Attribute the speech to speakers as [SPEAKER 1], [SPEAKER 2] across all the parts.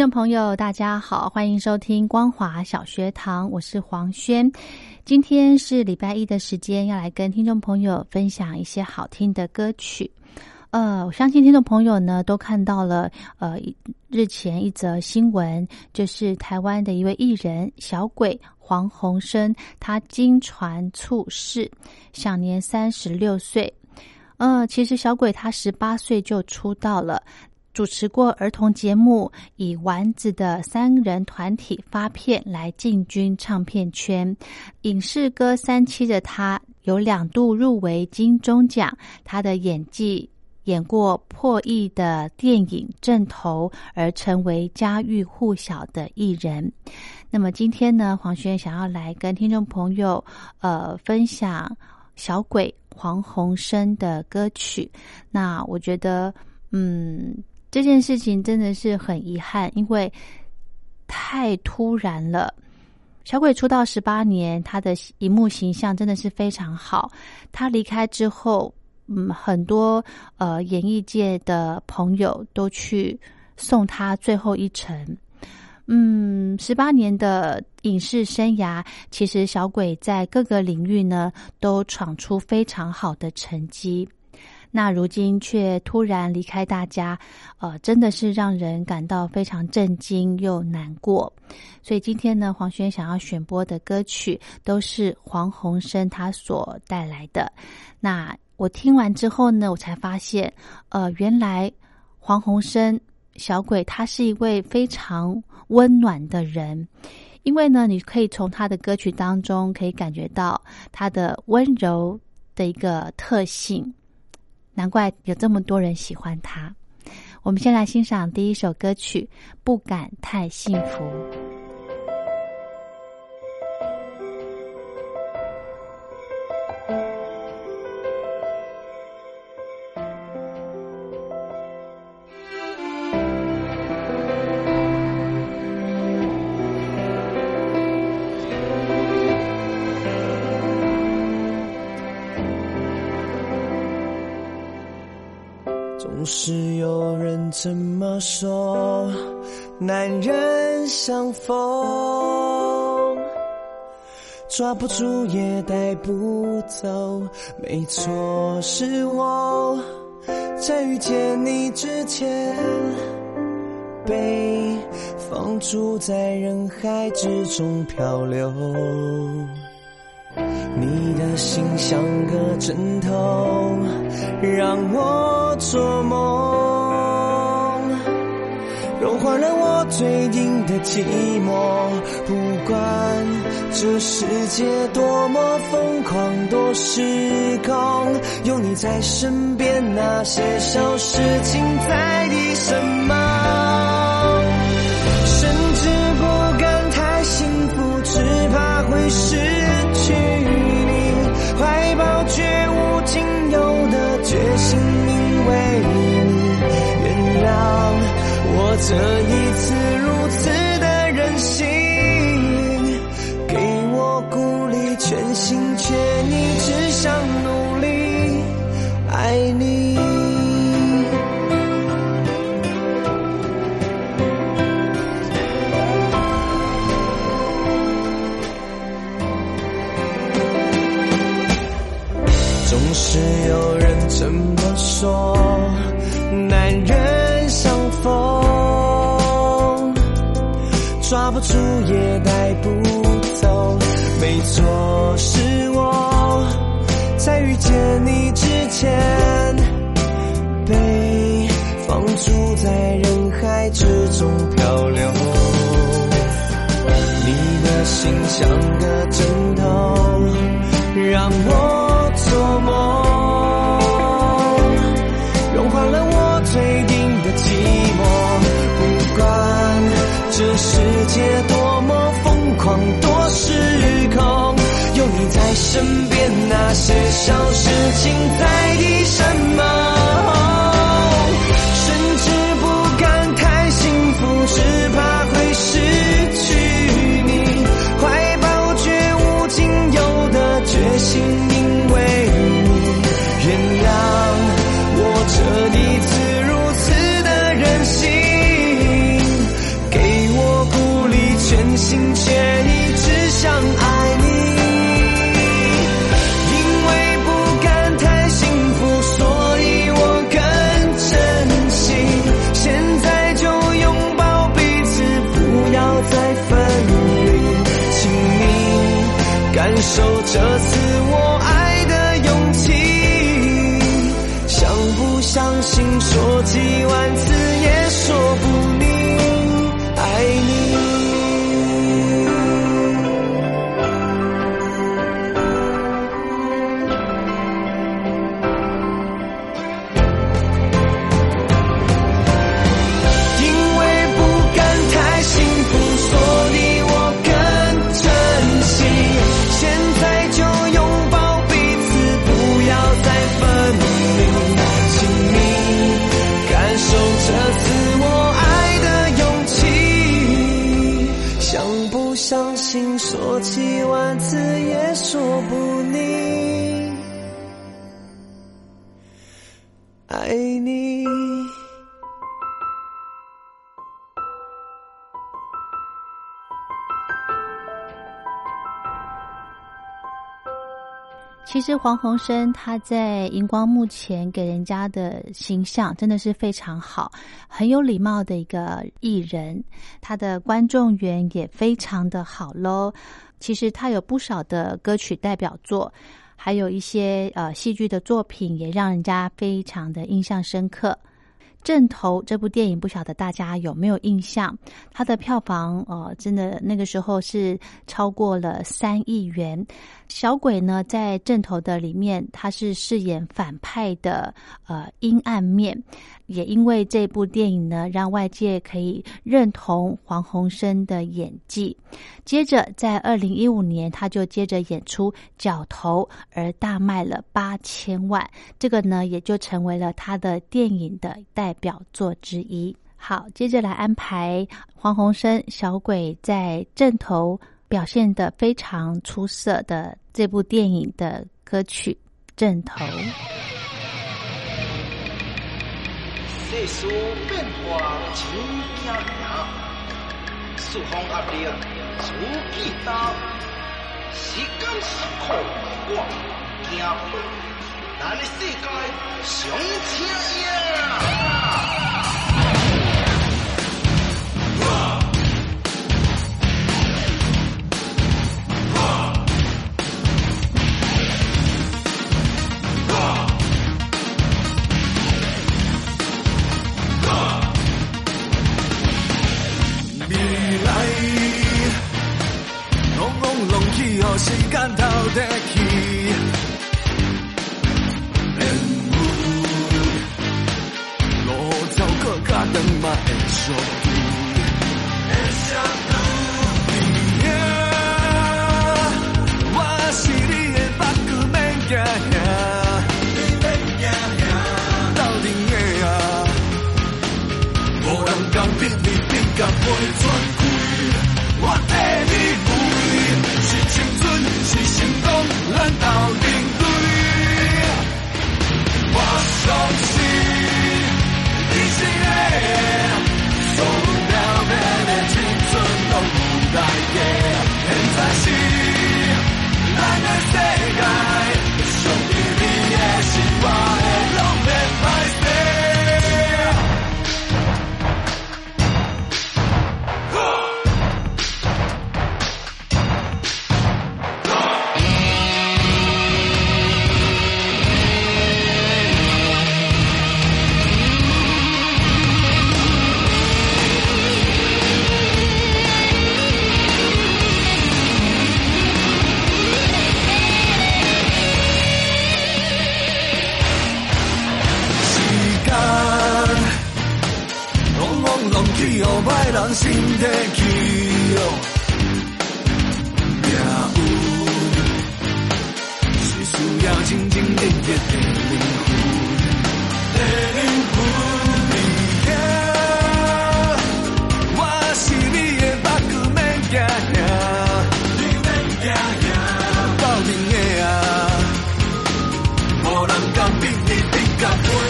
[SPEAKER 1] 听众朋友，大家好，欢迎收听光华小学堂，我是黄轩。今天是礼拜一的时间，要来跟听众朋友分享一些好听的歌曲。呃，我相信听众朋友呢都看到了，呃，日前一则新闻，就是台湾的一位艺人小鬼黄鸿升，他经传猝逝，享年三十六岁。呃，其实小鬼他十八岁就出道了。主持过儿童节目，以丸子的三人团体发片来进军唱片圈。影视歌三栖的他，有两度入围金钟奖。他的演技演过破亿的电影《正头》，而成为家喻户晓的艺人。那么今天呢，黄轩想要来跟听众朋友呃分享小鬼黄鸿升的歌曲。那我觉得，嗯。这件事情真的是很遗憾，因为太突然了。小鬼出道十八年，他的荧幕形象真的是非常好。他离开之后，嗯，很多呃演艺界的朋友都去送他最后一程。嗯，十八年的影视生涯，其实小鬼在各个领域呢都闯出非常好的成绩。那如今却突然离开大家，呃，真的是让人感到非常震惊又难过。所以今天呢，黄轩想要选播的歌曲都是黄鸿升他所带来的。那我听完之后呢，我才发现，呃，原来黄鸿升小鬼他是一位非常温暖的人，因为呢，你可以从他的歌曲当中可以感觉到他的温柔的一个特性。难怪有这么多人喜欢他。我们先来欣赏第一首歌曲《不敢太幸福》。
[SPEAKER 2] 男人像风，抓不住也带不走。没错，是我在遇见你之前，被放逐在人海之中漂流。你的心像个枕头，让我做梦，融化了我最硬的寂寞。不管这世界多么疯狂，多失控，有你在身边，那些小事情在意什么？甚至不敢太幸福，只怕会失。这一次如抓不住也带不走没错是我在遇见你之前被放逐在人海之中漂流你的心像个枕头让我做梦。多失控，有你在身边，那些小事情在意什么？
[SPEAKER 1] 其实黄鸿升他在荧光幕前给人家的形象真的是非常好，很有礼貌的一个艺人，他的观众缘也非常的好喽。其实他有不少的歌曲代表作，还有一些呃戏剧的作品，也让人家非常的印象深刻。《正头》这部电影，不晓得大家有没有印象？它的票房呃，真的那个时候是超过了三亿元。小鬼呢，在《正头》的里面，他是饰演反派的呃阴暗面。也因为这部电影呢，让外界可以认同黄鸿升的演技。接着，在二零一五年，他就接着演出《角头》，而大卖了八千万。这个呢，也就成为了他的电影的代代表作之一。好，接着来安排黄鸿升小鬼在正头表现的非常出色的这部电影的歌曲《正头》。
[SPEAKER 3] 咱的世界上车呀！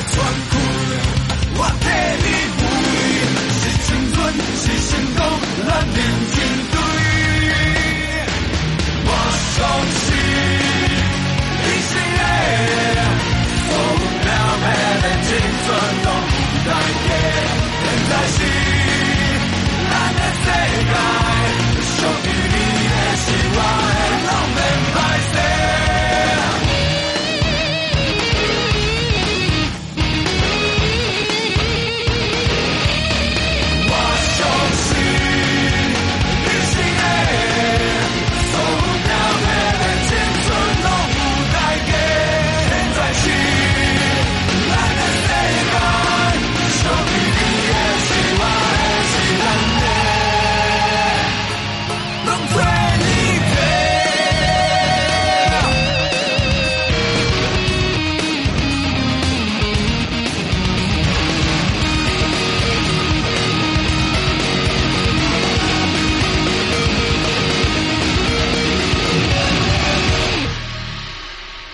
[SPEAKER 3] It's one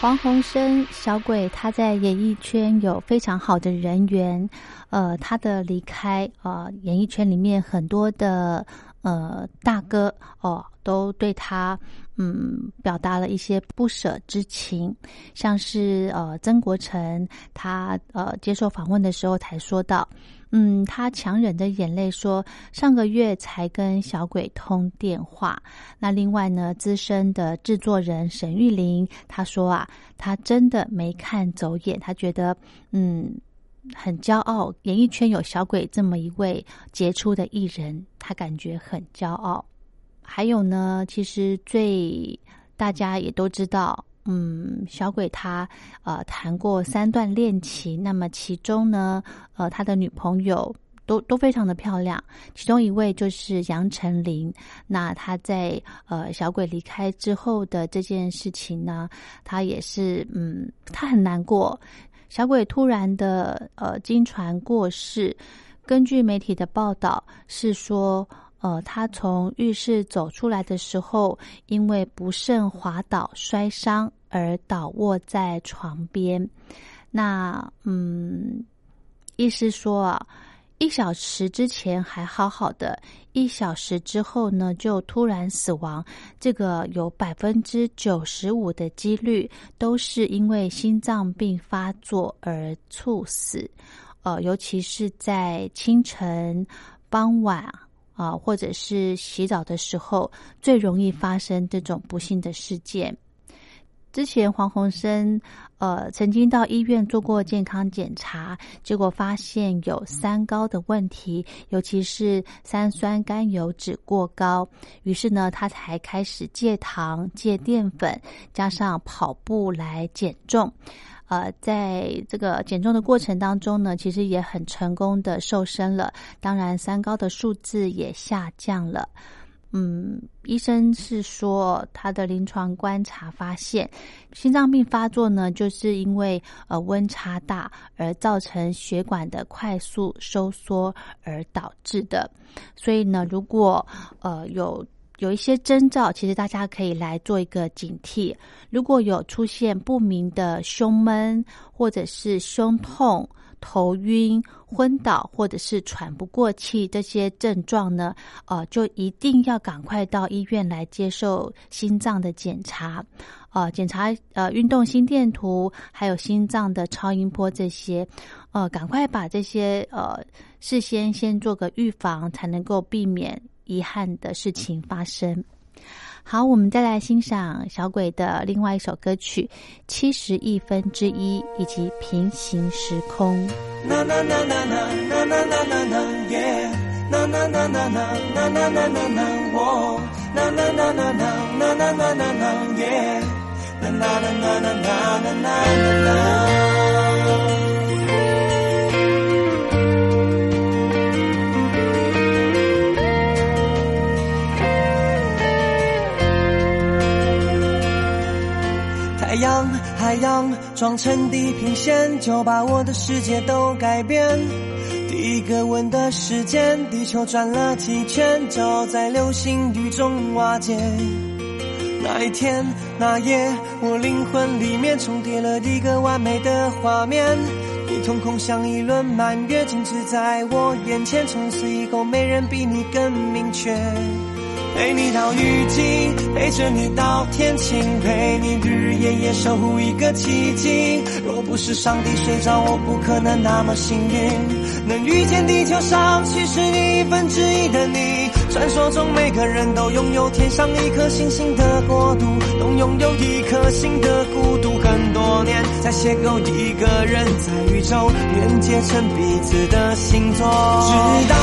[SPEAKER 1] 黄鸿升小鬼，他在演艺圈有非常好的人缘，呃，他的离开，呃，演艺圈里面很多的呃大哥哦，都对他嗯表达了一些不舍之情，像是呃曾国成，他呃接受访问的时候才说到。嗯，他强忍着眼泪说：“上个月才跟小鬼通电话。”那另外呢，资深的制作人沈玉玲他说啊，他真的没看走眼，他觉得嗯很骄傲，演艺圈有小鬼这么一位杰出的艺人，他感觉很骄傲。还有呢，其实最大家也都知道。嗯，小鬼他呃谈过三段恋情，那么其中呢，呃他的女朋友都都非常的漂亮，其中一位就是杨丞琳。那他在呃小鬼离开之后的这件事情呢，他也是嗯他很难过。小鬼突然的呃经传过世，根据媒体的报道是说。呃，他从浴室走出来的时候，因为不慎滑倒摔伤而倒卧在床边。那嗯，意思说啊，一小时之前还好好的，一小时之后呢，就突然死亡。这个有百分之九十五的几率都是因为心脏病发作而猝死。呃，尤其是在清晨、傍晚。啊，或者是洗澡的时候，最容易发生这种不幸的事件。之前黄鸿升呃曾经到医院做过健康检查，结果发现有三高的问题，尤其是三酸甘油脂过高。于是呢，他才开始戒糖、戒淀粉，加上跑步来减重。呃，在这个减重的过程当中呢，其实也很成功的瘦身了。当然，三高的数字也下降了。嗯，医生是说他的临床观察发现，心脏病发作呢，就是因为呃温差大而造成血管的快速收缩而导致的。所以呢，如果呃有。有一些征兆，其实大家可以来做一个警惕。如果有出现不明的胸闷，或者是胸痛、头晕、昏倒，或者是喘不过气这些症状呢，呃，就一定要赶快到医院来接受心脏的检查，呃，检查呃运动心电图，还有心脏的超音波这些，呃，赶快把这些呃事先先做个预防，才能够避免。遗憾的事情发生。好，我们再来欣赏小鬼的另外一首歌曲《七十亿分之一》以及《平行时空》。啦啦啦啦啦啦啦啦啦啦耶！啦啦啦啦啦啦啦啦啦啦我！啦啦啦啦啦啦啦啦啦啦耶！啦啦啦啦啦啦啦啦啦。
[SPEAKER 2] 洋，海洋装成地平线，就把我的世界都改变。第一个吻的时间，地球转了几圈，就在流星雨中瓦解。那一天，那夜，我灵魂里面重叠了一个完美的画面。你瞳孔像一轮满月，静止在我眼前，从此以后没人比你更明确。陪你到雨季，陪着你到天晴，陪你日日夜夜守护一个奇迹。若不是上帝睡着，我不可能那么幸运，能遇见地球上七十亿分之一的你。传说中每个人都拥有天上一颗星星的国度，都拥有一颗星的孤独。很多年才邂逅一个人，在宇宙连接成彼此的星座，直到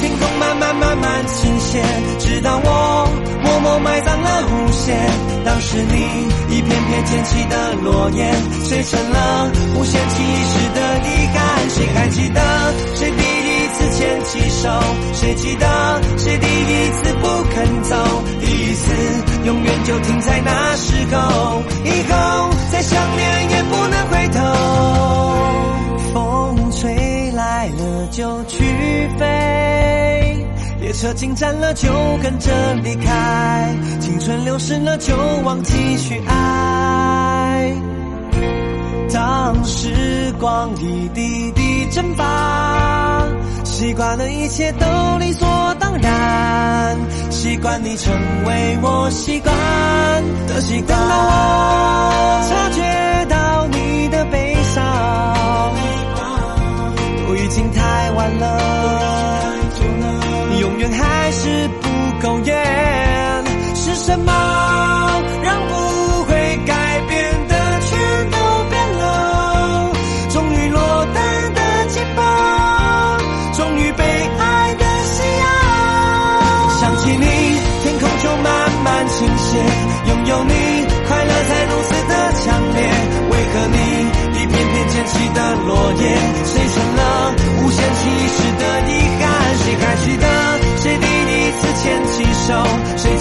[SPEAKER 2] 天空慢慢慢慢倾斜，直到我。默默埋葬了无限，当时你一片片捡起的落叶，碎成了无限期时的遗憾。谁还记得谁第一次牵起手？谁记得谁第一次不肯走？第一次永远就停在那时候，以后车进站了，就跟着离开；青春流逝了，就忘记去爱。当时光一滴滴蒸发，习惯了一切都理所当然，习惯你成为我习惯的习惯。等到我察觉到你的悲伤，都已经太晚了，永远还是不够远，是什么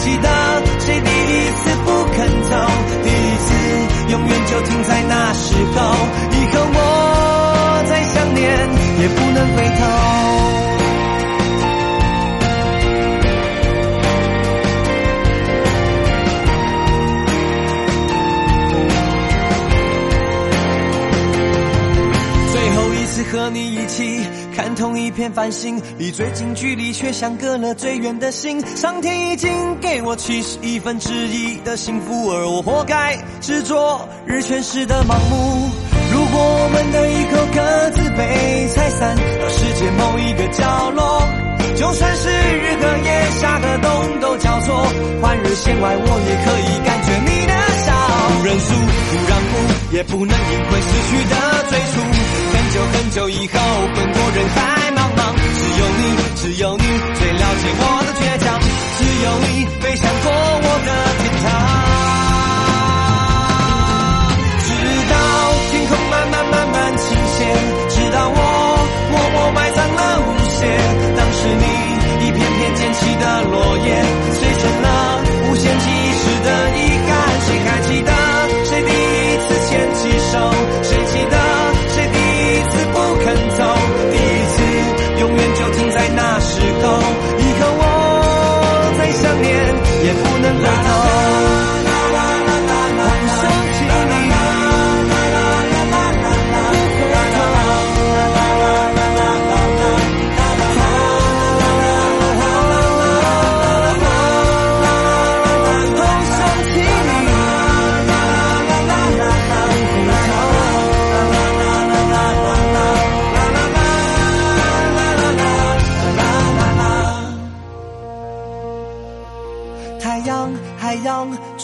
[SPEAKER 2] 记得谁第一次不肯走？第一次永远就停在那时候，和你一起看同一片繁星，离最近距离却相隔了最远的心。上天已经给我七十一分之一的幸福，而我活该执着日全食的盲目。如果我们的以后各自被拆散到世界某一个角落，就算是日和夜、夏和冬都交错，换日线外我也可以感觉你的笑。不认输，不让步，也不能赢回失去的最初。很久以后，奔波人海茫茫，只有你，只有你最了解我的倔强，只有你飞向过我的天堂。直到天空慢慢慢慢倾斜，直到我默默埋葬了无限。当时你一片片捡起的落叶，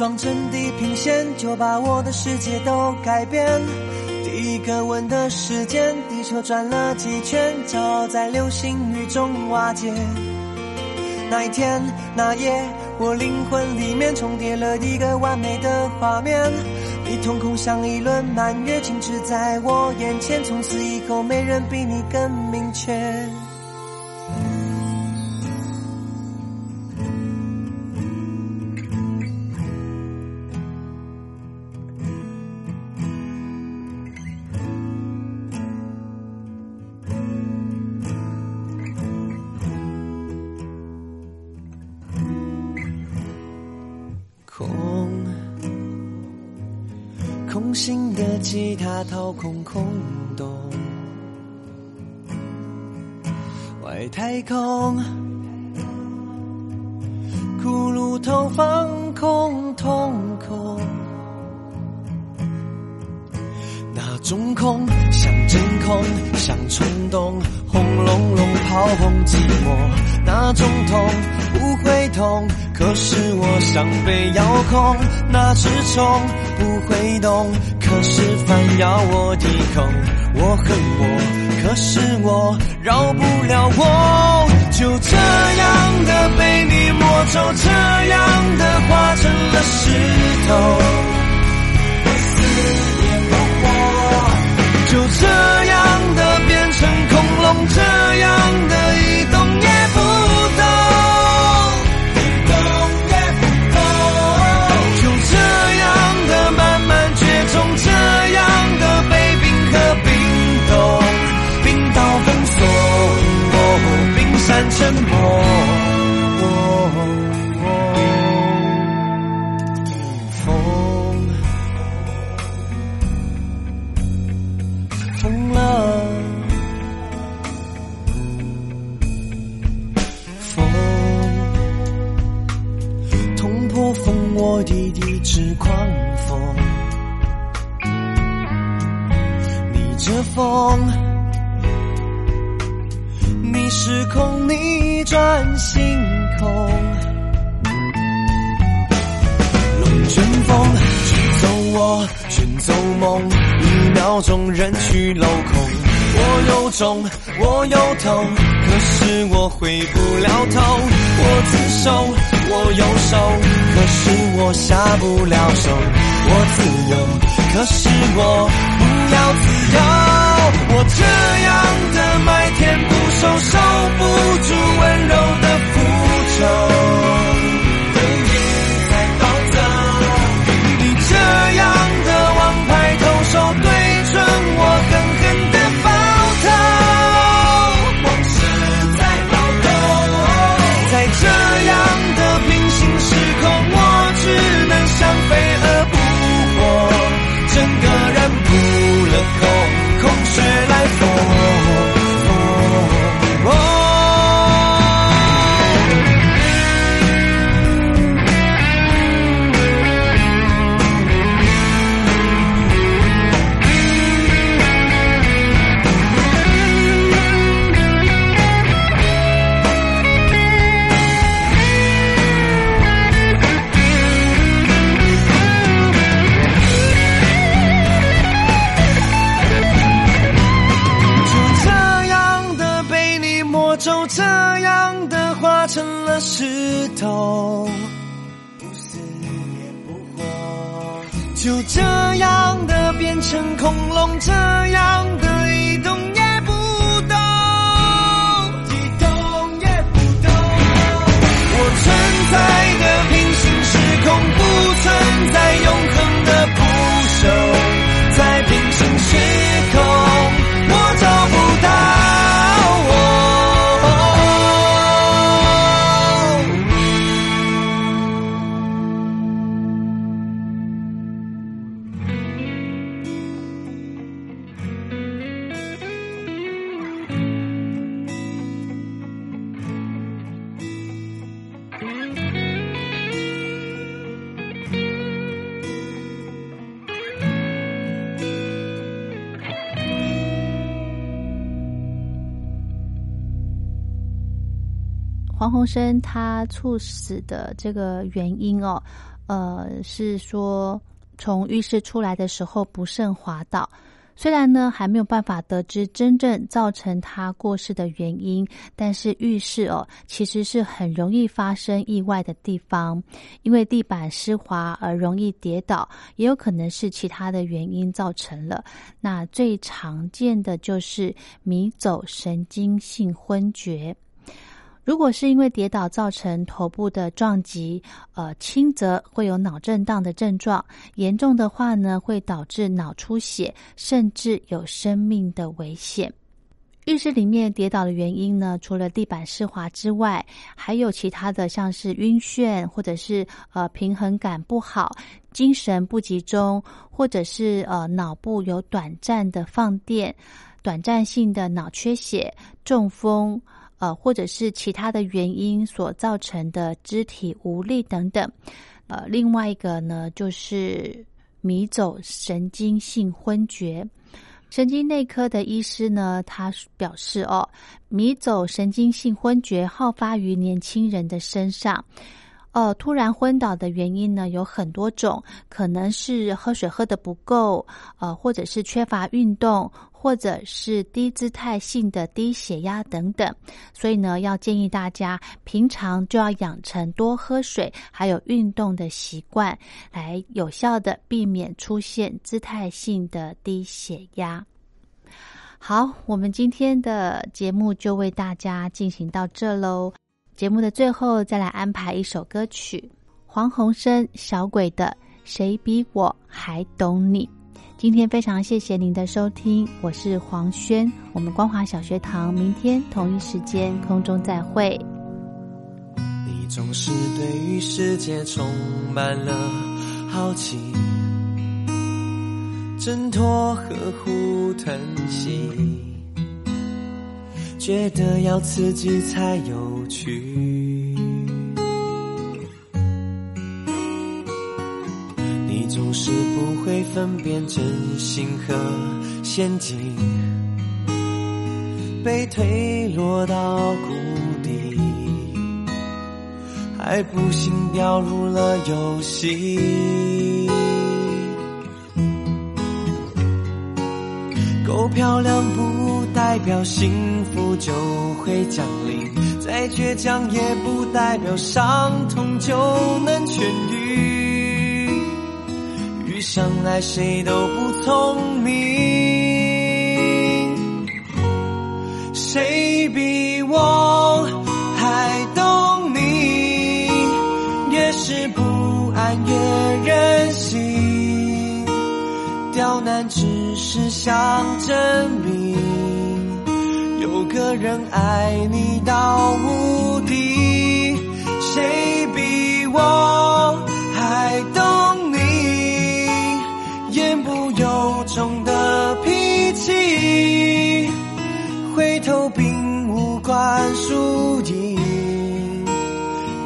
[SPEAKER 2] 望成地平线，就把我的世界都改变。第一个吻的时间，地球转了几圈，骄傲在流星雨中瓦解。那一天那夜，我灵魂里面重叠了一个完美的画面。你瞳孔像一轮满月，静止在我眼前，从此以后没人比你更明确。空心的吉他掏空空洞，外太空，骷髅头放空瞳孔。那种空像真空，像冲动，轰隆隆炮轰寂寞。那种痛不会痛，可是我想被遥控。那只虫不会动，可是反咬我一口。我恨我，可是我饶不了我。就这样的被你摸走，这样的化成了石头。就这样的变成恐龙，这样人去楼空。我有种，我有痛，可是我回不了头。我自首，我有手，可是我下不了手。我自由，可是我不要自由。我这样的麦田不收，守不住温柔的复仇。整个人扑了空，空穴来风。
[SPEAKER 1] 黄鸿升他猝死的这个原因哦，呃，是说从浴室出来的时候不慎滑倒。虽然呢还没有办法得知真正造成他过世的原因，但是浴室哦其实是很容易发生意外的地方，因为地板湿滑而容易跌倒，也有可能是其他的原因造成了。那最常见的就是迷走神经性昏厥。如果是因为跌倒造成头部的撞击，呃，轻则会有脑震荡的症状，严重的话呢，会导致脑出血，甚至有生命的危险。浴室里面跌倒的原因呢，除了地板湿滑之外，还有其他的，像是晕眩，或者是呃平衡感不好、精神不集中，或者是呃脑部有短暂的放电、短暂性的脑缺血、中风。呃，或者是其他的原因所造成的肢体无力等等。呃，另外一个呢，就是迷走神经性昏厥。神经内科的医师呢，他表示哦，迷走神经性昏厥好发于年轻人的身上。呃，突然昏倒的原因呢有很多种，可能是喝水喝的不够，呃，或者是缺乏运动。或者是低姿态性的低血压等等，所以呢，要建议大家平常就要养成多喝水还有运动的习惯，来有效的避免出现姿态性的低血压。好，我们今天的节目就为大家进行到这喽。节目的最后，再来安排一首歌曲，黄宏生小鬼的《谁比我还懂你》。今天非常谢谢您的收听，我是黄轩，我们光华小学堂明天同一时间空中再会。
[SPEAKER 2] 你总是对于世界充满了好奇，挣脱呵护疼惜，觉得要刺激才有趣。你总是不会分辨真心和陷阱，被推落到谷底，还不幸掉入了游戏。够漂亮不代表幸福就会降临，再倔强也不代表伤痛就能痊愈。遇上爱谁都不聪明，谁比我还懂你？越是不安越任性，刁难只是想证明，个人爱你到无敌。谁比我还懂你？言不由衷的脾气，回头并无关输赢，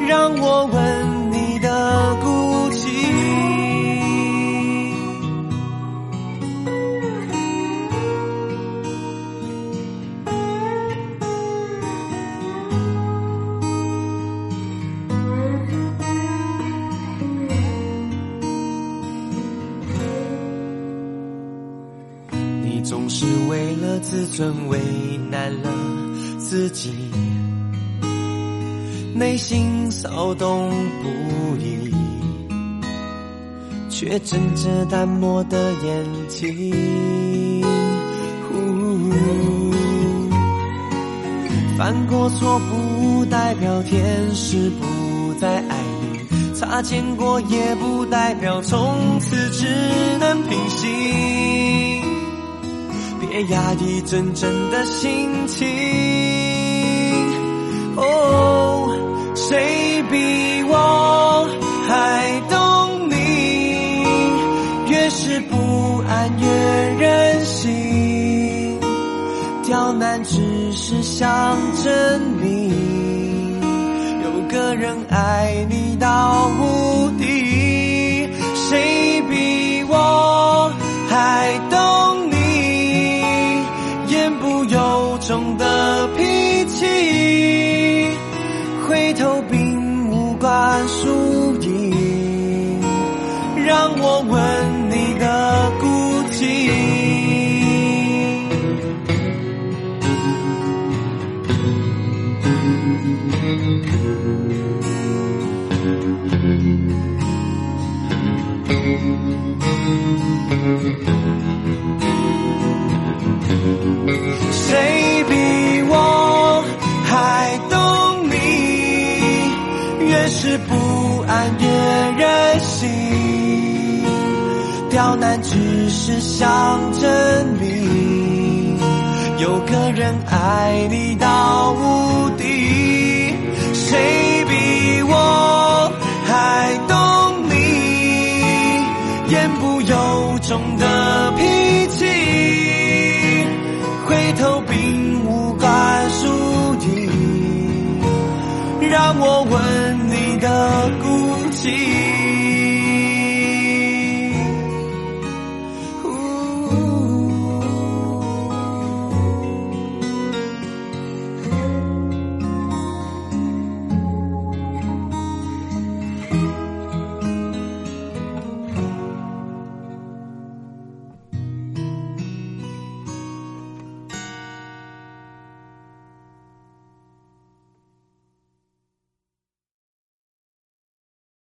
[SPEAKER 2] 让我问了自尊为难了自己，内心骚动不已，却睁着淡漠的眼睛。呼犯过错不代表天使不再爱你，擦肩过也不代表从此只能平行。别压抑真正的心情。哦，谁比我还懂你？越是不安越任性，刁难只是想证明，有个人爱你到无底。谁比我还懂你？越是不安越任性，刁难只是想证明，有个人爱你到无敌。谁比我吻你的孤寂。